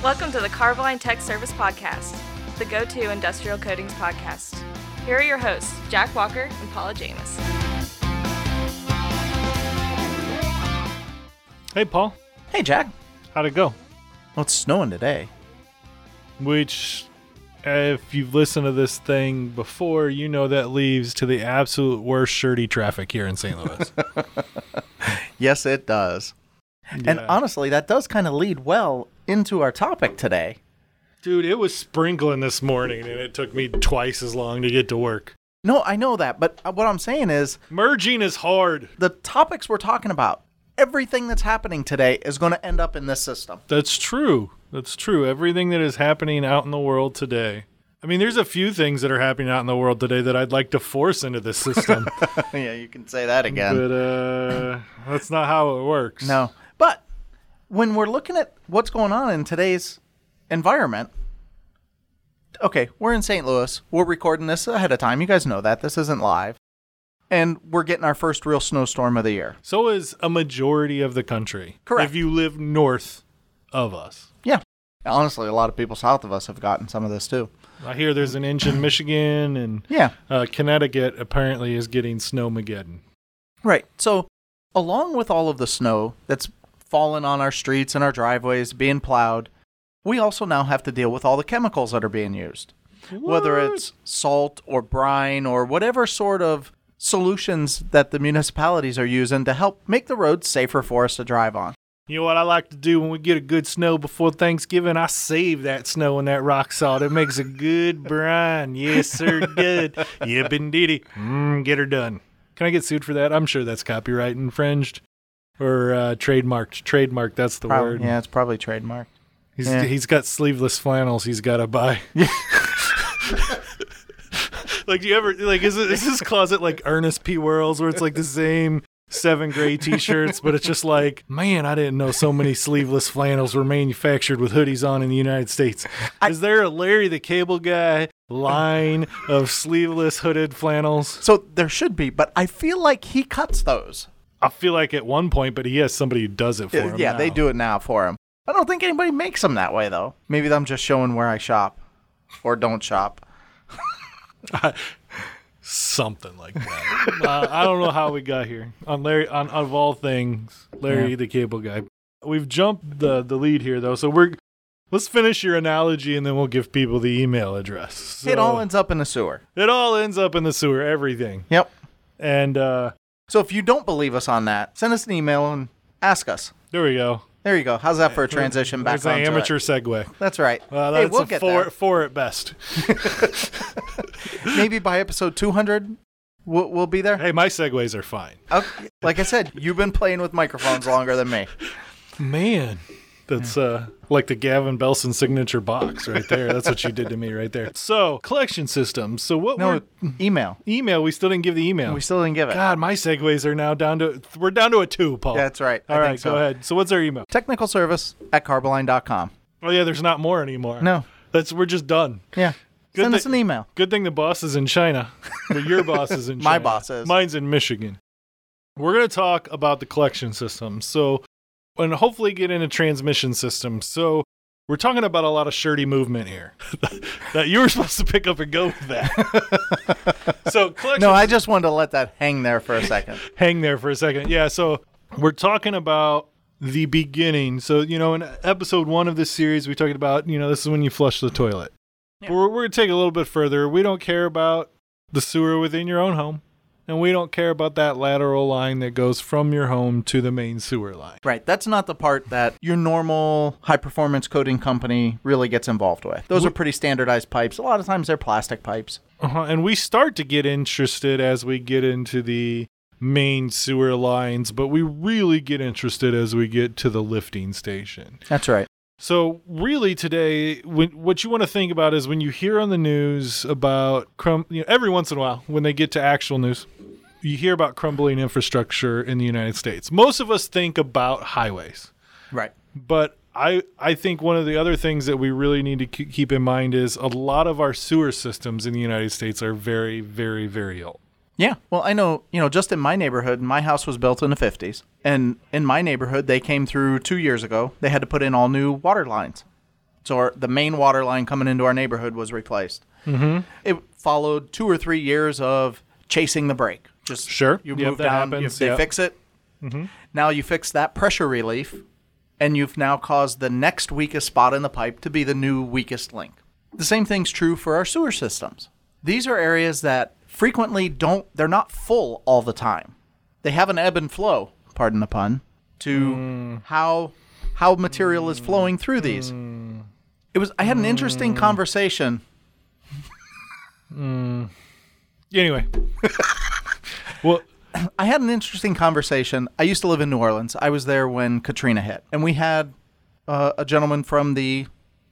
Welcome to the Carboline Tech Service Podcast, the go to industrial coatings podcast. Here are your hosts, Jack Walker and Paula James. Hey, Paul. Hey, Jack. How'd it go? Well, it's snowing today. Which, if you've listened to this thing before, you know that leaves to the absolute worst shirty traffic here in St. Louis. Yes, it does. And honestly, that does kind of lead well into our topic today. Dude, it was sprinkling this morning, and it took me twice as long to get to work. No, I know that, but uh, what I'm saying is Merging is hard. the topics we're talking about, everything that's happening today is going to end up in this system. That's true. That's true. Everything that is happening out in the world today. I mean, there's a few things that are happening out in the world today that I'd like to force into this system, yeah, you can say that again. but uh, that's not how it works. No. When we're looking at what's going on in today's environment, okay, we're in St. Louis. We're recording this ahead of time. You guys know that. This isn't live. And we're getting our first real snowstorm of the year. So is a majority of the country. Correct. If you live north of us. Yeah. Honestly, a lot of people south of us have gotten some of this too. I hear there's an inch in Michigan, and Yeah. uh, Connecticut apparently is getting snowmageddon. Right. So, along with all of the snow that's fallen on our streets and our driveways being plowed, we also now have to deal with all the chemicals that are being used. Whether it's salt or brine or whatever sort of solutions that the municipalities are using to help make the roads safer for us to drive on. You know what I like to do when we get a good snow before Thanksgiving? I save that snow and that rock salt. It makes a good brine. Yes, sir, good. Yep, indeedy. Mm, get her done. Can I get sued for that? I'm sure that's copyright infringed or uh, trademarked. Trademark, that's the Prob- word. yeah, it's probably trademarked. He's, yeah. he's got sleeveless flannels he's got to buy. like, do you ever, like, is, it, is his closet like Ernest P. Worrell's where it's like the same seven gray t shirts, but it's just like, man, I didn't know so many sleeveless flannels were manufactured with hoodies on in the United States. is there a Larry the Cable Guy line of sleeveless hooded flannels? So there should be, but I feel like he cuts those. I feel like at one point, but he has somebody who does it for him. yeah, they do it now for him. I don't think anybody makes them that way though. Maybe I'm just showing where I shop or don't shop. something like that. uh, I don't know how we got here on Larry. On of all things, Larry Yeah. the Cable Guy. We've jumped the the lead here though, so we're let's finish your analogy and then we'll give people the email address. it all ends up in the sewer. it all ends up in the sewer. Everything Yep. and uh So if you don't believe us on that, send us an email and ask us. there we go. There you go. How's that for a transition back There's an amateur it? segue. That's right. Well, hey, we'll a get four there. four at best. Maybe by episode 200, we'll, we'll be there. Hey, my segues are fine. Okay. Like I said, you've been playing with microphones longer than me. Man, that's uh like the Gavin Belson signature box right there. That's what you did to me right there. So collection systems. So what? No, we're, email. email. We still didn't give the email. We still didn't give it. God, my segues are now down to we're down to a two, Paul. That's right. I All think right, so. go ahead. So what's our email? Technical service at carboline.com. Oh yeah, there's not more anymore. No. that's we're just done. Yeah. Good Send thi- us an email. Good thing the boss is in China, but your boss is in China. My boss is. Mine's in Michigan. We're going to talk about the collection system. So, and hopefully get into transmission systems. So, we're talking about a lot of shirty movement here. that you were supposed to pick up and go with that. so, collection No, I just wanted to let that hang there for a second. hang there for a second. Yeah, so we're talking about the beginning. So, you know, in episode one of this series, we talked about, you know, this is when you flush the toilet. Yeah. We're, we're going to take a little bit further. We don't care about the sewer within your own home, and we don't care about that lateral line that goes from your home to the main sewer line. Right. That's not the part that your normal high performance coating company really gets involved with. Those are pretty standardized pipes. A lot of times they're plastic pipes. Uh-huh. And we start to get interested as we get into the main sewer lines, but we really get interested as we get to the lifting station. That's right. So really today, when, what you want to think about is when you hear on the news about crum, you know, every once in a while when they get to actual news, you hear about crumbling infrastructure in the United States. Most of us think about highways, Right. but I I think one of the other things that we really need to keep in mind is a lot of our sewer systems in the United States are very very very old. Yeah. Well, I know, you know, just in my neighborhood, my house was built in the 50s. And in my neighborhood, they came through two years ago. They had to put in all new water lines. So our, the main water line coming into our neighborhood was replaced. Mm-hmm. It followed two or three years of chasing the break. Just Sure. you Yep, move down, happens, you, they yep. fix it. Now you fix that pressure relief, and you've now caused the next weakest spot in the pipe to be the new weakest link. The same thing's true for our sewer systems. These are areas that frequently don't, they're not full all the time. They have an ebb and flow, pardon the pun, to mm. how how material is flowing through these. Mm. It was I had an interesting mm. conversation. Anyway. well, I had an interesting conversation. I used to live in New Orleans. I was there when Katrina hit, and we had uh, a gentleman from the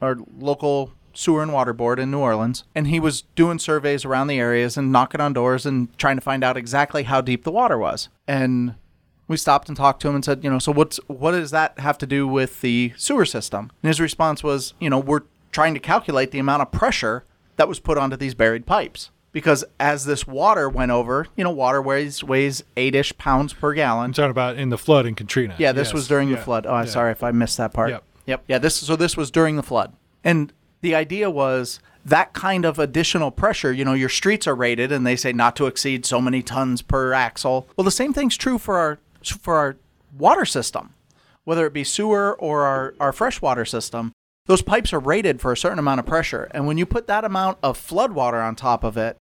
our local sewer and water board in New Orleans, and he was doing surveys around the areas and knocking on doors and trying to find out exactly how deep the water was. And we stopped and talked to him and said, you know, so what's what does that have to do with the sewer system? And his response was, you know, we're trying to calculate the amount of pressure that was put onto these buried pipes. Because as this water went over, you know, water weighs weighs eight ish pounds per gallon. I'm talking about in the flood in Katrina. Yeah, this Yes. was during Yeah. the flood. Oh, I'm Yeah. sorry if I missed that part. Yep. Yep. Yeah, this so this was during the flood. And the idea was that kind of additional pressure, you know, your streets are rated and they say not to exceed so many tons per axle. Well, the same thing's true for our for our water system. Whether it be sewer or our, our freshwater system, those pipes are rated for a certain amount of pressure. And when you put that amount of flood water on top of it,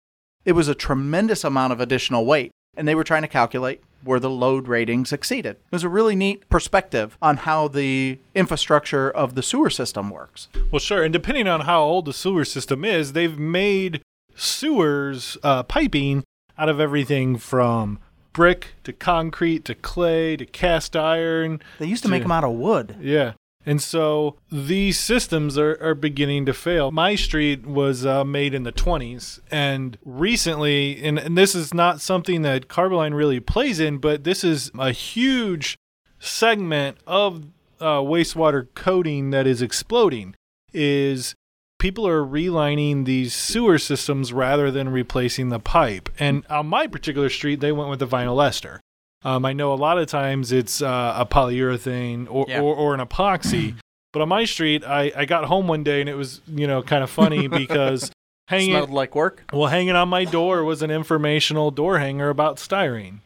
it was a tremendous amount of additional weight. And they were trying to calculate where the load ratings exceeded. It was a really neat perspective on how the infrastructure of the sewer system works. Well, sure. And depending on how old the sewer system is, they've made sewers uh, piping out of everything from brick to concrete to clay to cast iron. They used to make them out of wood. Yeah. And so these systems are, are beginning to fail. My street was uh, made in the 20s. And recently, and, and this is not something that Carboline really plays in, but this is a huge segment of uh, wastewater coating that is exploding is people are relining these sewer systems rather than replacing the pipe. And on my particular street, they went with the vinyl ester. Um, I know a lot of times it's uh, a polyurethane or, Yeah. or, or an epoxy. But on my street, I, I got home one day and it was, you know, kind of funny because hanging Smelled like work. well, hanging on my door was an informational door hanger about styrene.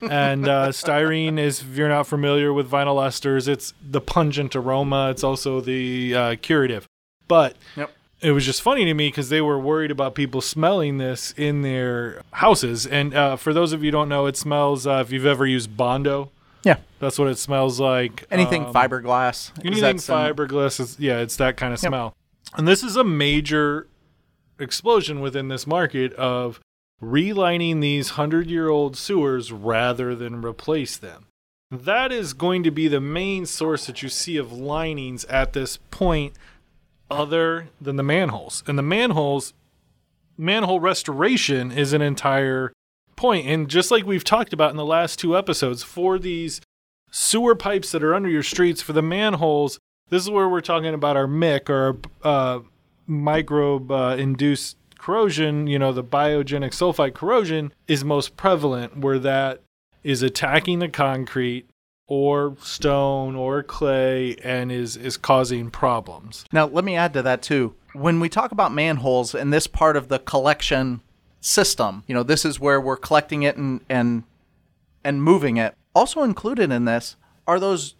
and uh, styrene is, if you're not familiar with vinyl esters, it's the pungent aroma. It's also the uh, curative. But Yep. It was just funny to me because they were worried about people smelling this in their houses. And uh, for those of you who don't know, it smells, uh, if you've ever used Bondo, Yeah. that's what it smells like. Anything Um, fiberglass. Is Anything some- fiberglass is yeah, it's that kind of Yep. smell. And this is a major explosion within this market of relining these hundred year old sewers rather than replace them. That is going to be the main source that you see of linings at this point, other than the manholes. And the manholes, manhole restoration is an entire point. And just like we've talked about in the last two episodes, for these sewer pipes that are under your streets, for the manholes, this is where we're talking about our MIC or uh, microbe uh, induced corrosion, you know, the biogenic sulfide corrosion is most prevalent where that is attacking the concrete or stone or clay and is is causing problems. Now, let me add to that too. When we talk about manholes and this part of the collection system, you know, this is where we're collecting it and and and moving it. Also included in this are those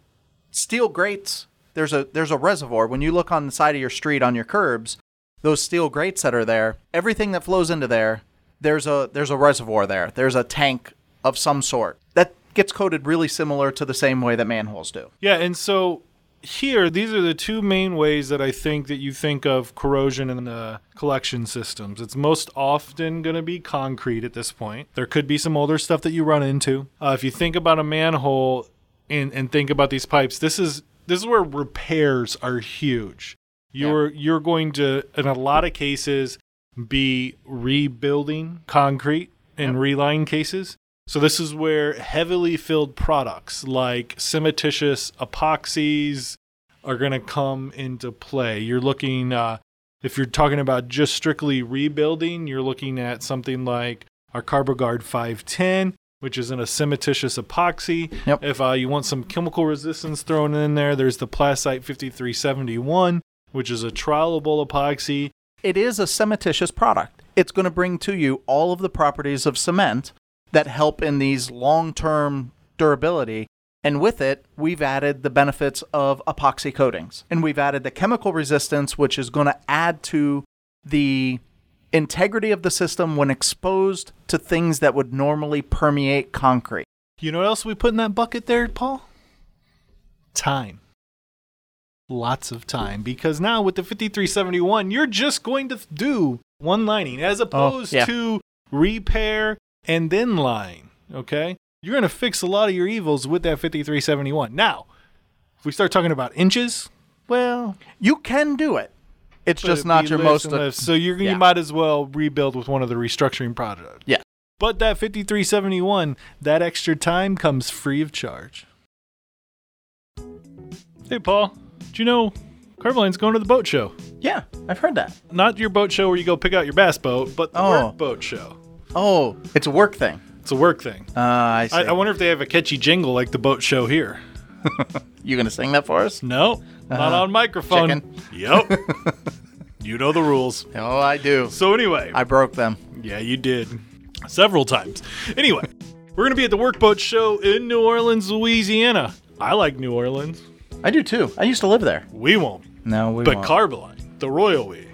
steel grates. There's a there's a reservoir when you look on the side of your street on your curbs, those steel grates that are there, everything that flows into there, there's a there's a reservoir there. There's a tank of some sort. That gets coated really similar to the same way that manholes do. Yeah, and so here these are the two main ways that I think that you think of corrosion in the collection systems. It's most often going to be concrete at this point. There could be some older stuff that you run into. Uh, if you think about a manhole and and think about these pipes, this is this is where repairs are huge. You're you're going to in a lot of cases be rebuilding concrete in reline cases. So this is where heavily filled products like cementitious epoxies are going to come into play. You're looking uh, if you're talking about just strictly rebuilding, you're looking at something like our CarboGuard 510, which is in a cementitious epoxy. Yep. If uh, you want some chemical resistance thrown in there, there's the Plasite 5371. which is a trowelable epoxy. It is a cementitious product. It's going to bring to you all of the properties of cement that help in these long-term durability. And with it, we've added the benefits of epoxy coatings. And we've added the chemical resistance, which is going to add to the integrity of the system when exposed to things that would normally permeate concrete. You know what else we put in that bucket there, Paul? Time. Lots of time. Because now with the 5371, you're just going to do one lining as oh, opposed yeah. to repair and then line. Okay? You're going to fix a lot of your evils with that 5371. Now, if we start talking about inches, well, You can do it. It's just not your most. So you're, yeah. you might as well rebuild with one of the restructuring projects. Yeah. But that 5371, that extra time comes free of charge. Hey, Paul, do you know Carboline's going to the boat show? Yeah, I've heard that. Not your boat show where you go pick out your bass boat, but the Oh. boat show. Oh, it's a work thing. It's a work thing. Uh, I see. I, I wonder if they have a catchy jingle like the boat show here. you gonna sing that for us? No, not on microphone. Chicken. Yep. you know the rules. Oh, I do. So anyway, I broke them. Yeah, you did. Several times. Anyway, we're going to be at the Workboat Show in New Orleans, Louisiana. I like New Orleans. I do too. I used to live there. We won't. No, we But won't. Carboline, the royal we.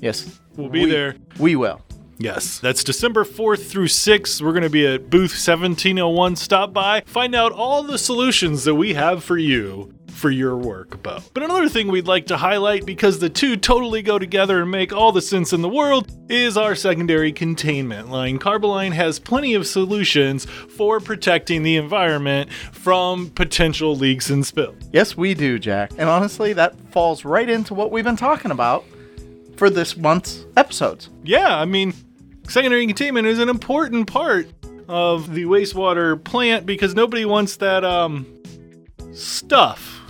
yes, We'll be We- there. We will. Yes. That's December 4th through 6th. We're going to be at booth 1701. Stop by, find out all the solutions that we have for you for your work boat. But another thing we'd like to highlight because the two totally go together and make all the sense in the world is our secondary containment line. Carboline has plenty of solutions for protecting the environment from potential leaks and spills. Yes, we do, Jack. And honestly, that falls right into what we've been talking about for this month's episodes. Yeah, I mean, secondary containment is an important part of the wastewater plant because nobody wants that um stuff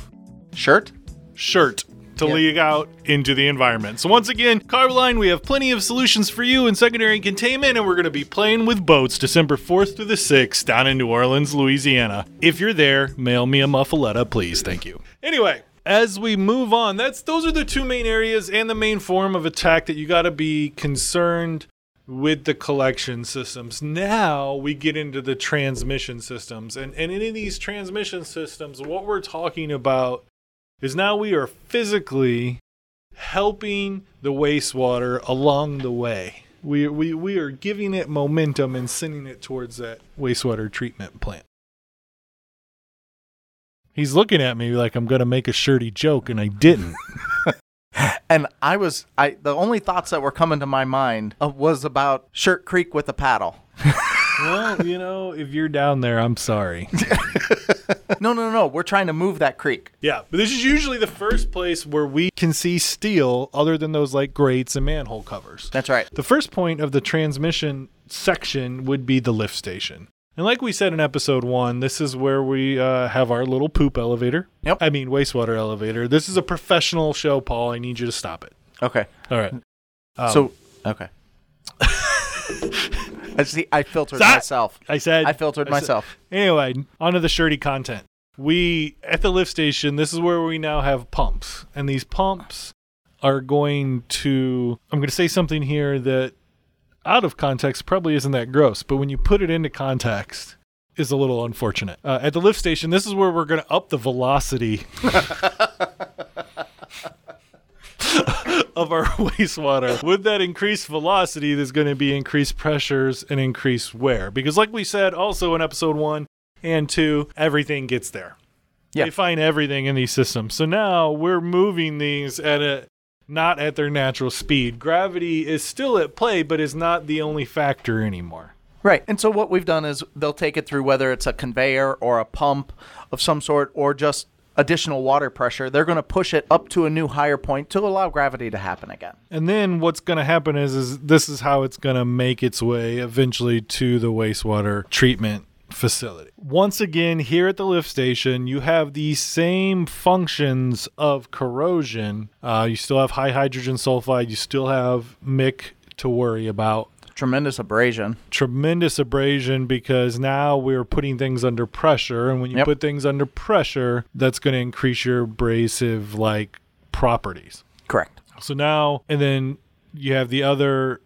Shirt? shirt to Yeah. leak out into the environment. So once again, Carboline, we have plenty of solutions for you in secondary containment, and we're going to be playing with boats December 4th through the 6th down in New Orleans, Louisiana. If you're there, mail me a muffaletta, please. Thank you. Anyway. As we move on, that's those are the two main areas and the main form of attack that you got to be concerned with the collection systems. Now we get into the transmission systems. And, and in these transmission systems, what we're talking about is now we are physically helping the wastewater along the way. We, we, we are giving it momentum and sending it towards that wastewater treatment plant. He's looking at me like I'm going to make a shirty joke, and I didn't. And I was, I the only thoughts that were coming to my mind uh, was about Shirt Creek with a paddle. well, you know, if you're down there, I'm sorry. no, no, no. We're trying to move that creek. Yeah, but this is usually the first place where we can see steel other than those like grates and manhole covers. That's right. The first point of the transmission section would be the lift station. And like we said in episode one, this is where we uh, have our little poop elevator. Yep. I mean, wastewater elevator. This is a professional show, Paul. I need you to stop it. Okay. All right. Um, so, okay. I see. I filtered Stop! myself. I said I filtered I said- myself. Anyway, onto the shirty content. We at the lift station. This is where we now have pumps, and these pumps are going to. I'm going to say something here that, out of context, probably isn't that gross, but when you put it into context, is a little unfortunate. Uh, at the lift station, this is where we're going to up the velocity. of our wastewater. With that increased velocity, there's going to be increased pressures and increased wear. Because, like we said also in episode one and two, everything gets there. Yeah. They find everything in these systems. So now we're moving these at a not at their natural speed. Gravity is still at play, but is not the only factor anymore. Right. And so what we've done is they'll take it through whether it's a conveyor or a pump of some sort or just additional water pressure. They're going to push it up to a new higher point to allow gravity to happen again. And then what's going to happen is, is this is how it's going to make its way eventually to the wastewater treatment facility. Once again, here at the lift station, you have the same functions of corrosion. Uh, you still have high hydrogen sulfide. You still have MIC to worry about. Tremendous abrasion. Tremendous abrasion because now we're putting things under pressure. And when you Yep. put things under pressure, that's going to increase your abrasive like properties. Correct. So now, and then you have the other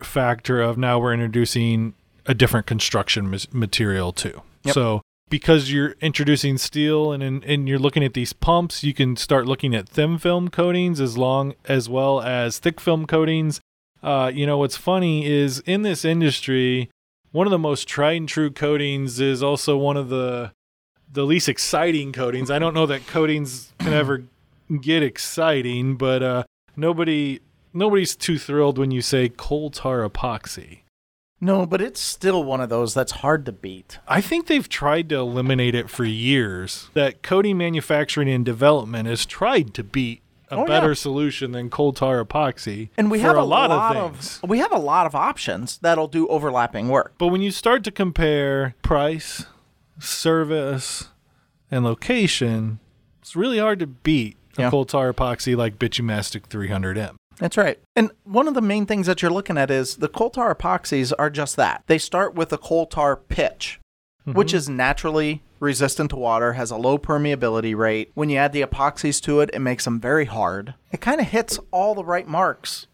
factor of now we're introducing a different construction material too. Yep. So because you're introducing steel and, and and you're looking at these pumps, you can start looking at thin film coatings as long as well as thick film coatings. Uh, you know what's funny is in this industry, one of the most tried and true coatings is also one of the the least exciting coatings. I don't know that coatings can ever get exciting, but uh, nobody nobody's too thrilled when you say coal tar epoxy. No, but it's still one of those that's hard to beat. I think they've tried to eliminate it for years. That coating manufacturing and development has tried to beat a Oh, yeah. better solution than coal tar epoxy. And we for have a, lot, of of, things. we have a lot of options that'll do overlapping work. But when you start to compare price, service, and location, it's really hard to beat a Yeah. coal tar epoxy like Bitumastic 300M. That's right. And one of the main things that you're looking at is the coal tar epoxies are just that. They start with a coal tar pitch, mm-hmm. which is naturally resistant to water, has a low permeability rate. When you add the epoxies to it, it makes them very hard. It kind of hits all the right marks.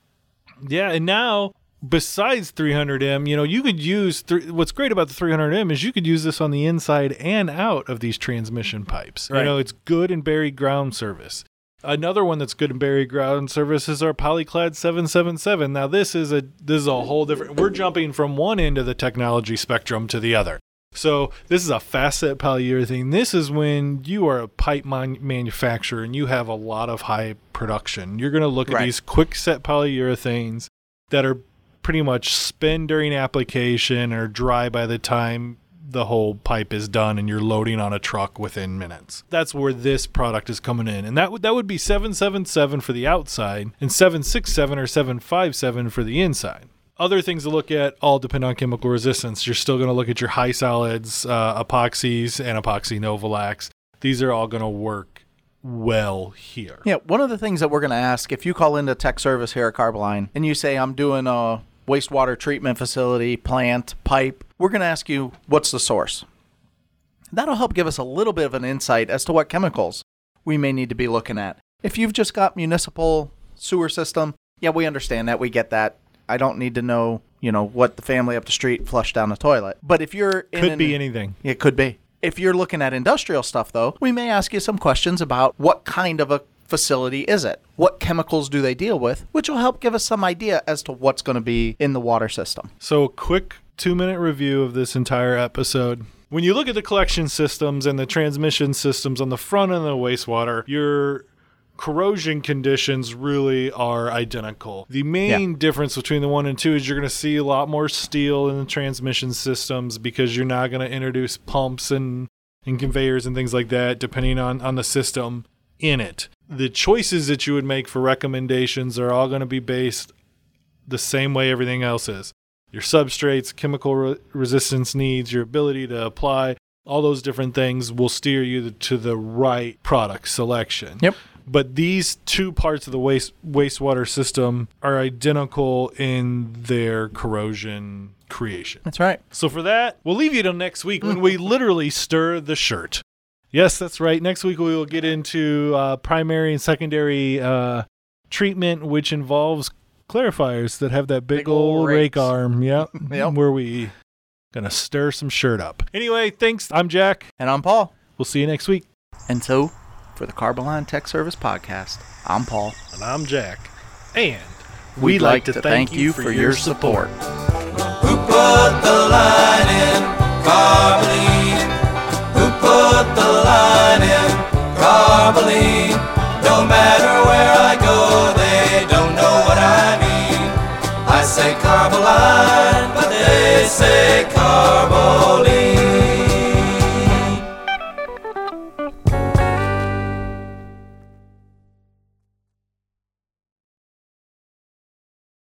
Yeah, and now besides 300M, you know, you could use th- what's great about the 300M is you could use this on the inside and out of these transmission pipes. You know, it's good in buried ground service. Another one that's good in buried ground service is our Polyclad 777. Now this is a this is a whole different. We're jumping from one end of the technology spectrum to the other. So this is a fast-set polyurethane. This is when you are a pipe man- manufacturer and you have a lot of high production. You're going to look at these quick set polyurethanes that are pretty much spin during application or dry by the time the whole pipe is done and you're loading on a truck within minutes. That's where this product is coming in. And that would that would be 777 for the outside and 767 or 757 for the inside. Other things to look at all depend on chemical resistance. You're still going to look at your high solids, uh, epoxies, and epoxy Novolacs. These are all going to work well here. Yeah, one of the things that we're going to ask if you call into tech service here at Carboline and you say, I'm doing a wastewater treatment facility, plant, pipe, we're going to ask you, what's the source? That'll help give us a little bit of an insight as to what chemicals we may need to be looking at. If you've just got municipal sewer system, yeah, we understand that. We get that. I don't need to know, you know, what the family up the street flushed down the toilet. But if you're in Could an- be anything. it could be. If you're looking at industrial stuff, though, we may ask you some questions about what kind of a facility is it? What chemicals do they deal with? Which will help give us some idea as to what's going to be in the water system. So, a quick two minute review of this entire episode. When you look at the collection systems and the transmission systems on the front end of the wastewater, your corrosion conditions really are identical. The main difference between the one and two is you're going to see a lot more steel in the transmission systems because you're not going to introduce pumps and, and conveyors and things like that, depending on, on the system in it. The choices that you would make for recommendations are all going to be based the same way everything else is your substrates, chemical re- resistance needs, your ability to apply, all those different things will steer you to the right product selection. Yep. But these two parts of the waste wastewater system are identical in their corrosion creation. That's right. So for that, we'll leave you till next week when we literally stir the shirt. Yes, that's right. Next week we will get into uh, primary and secondary uh, treatment, which involves clarifiers that have that big, Big ol' old rake arm. Yep. Yep. Where we gonna stir some shirt up. Anyway, thanks. I'm Jack. And I'm Paul. We'll see you next week. And so, for the Carboline Tech Service Podcast, I'm Paul. And I'm Jack. And We'd like to thank you for your support. Who put the line in Carboline? Who put the line in Carboline? No matter where I go, say Carboline.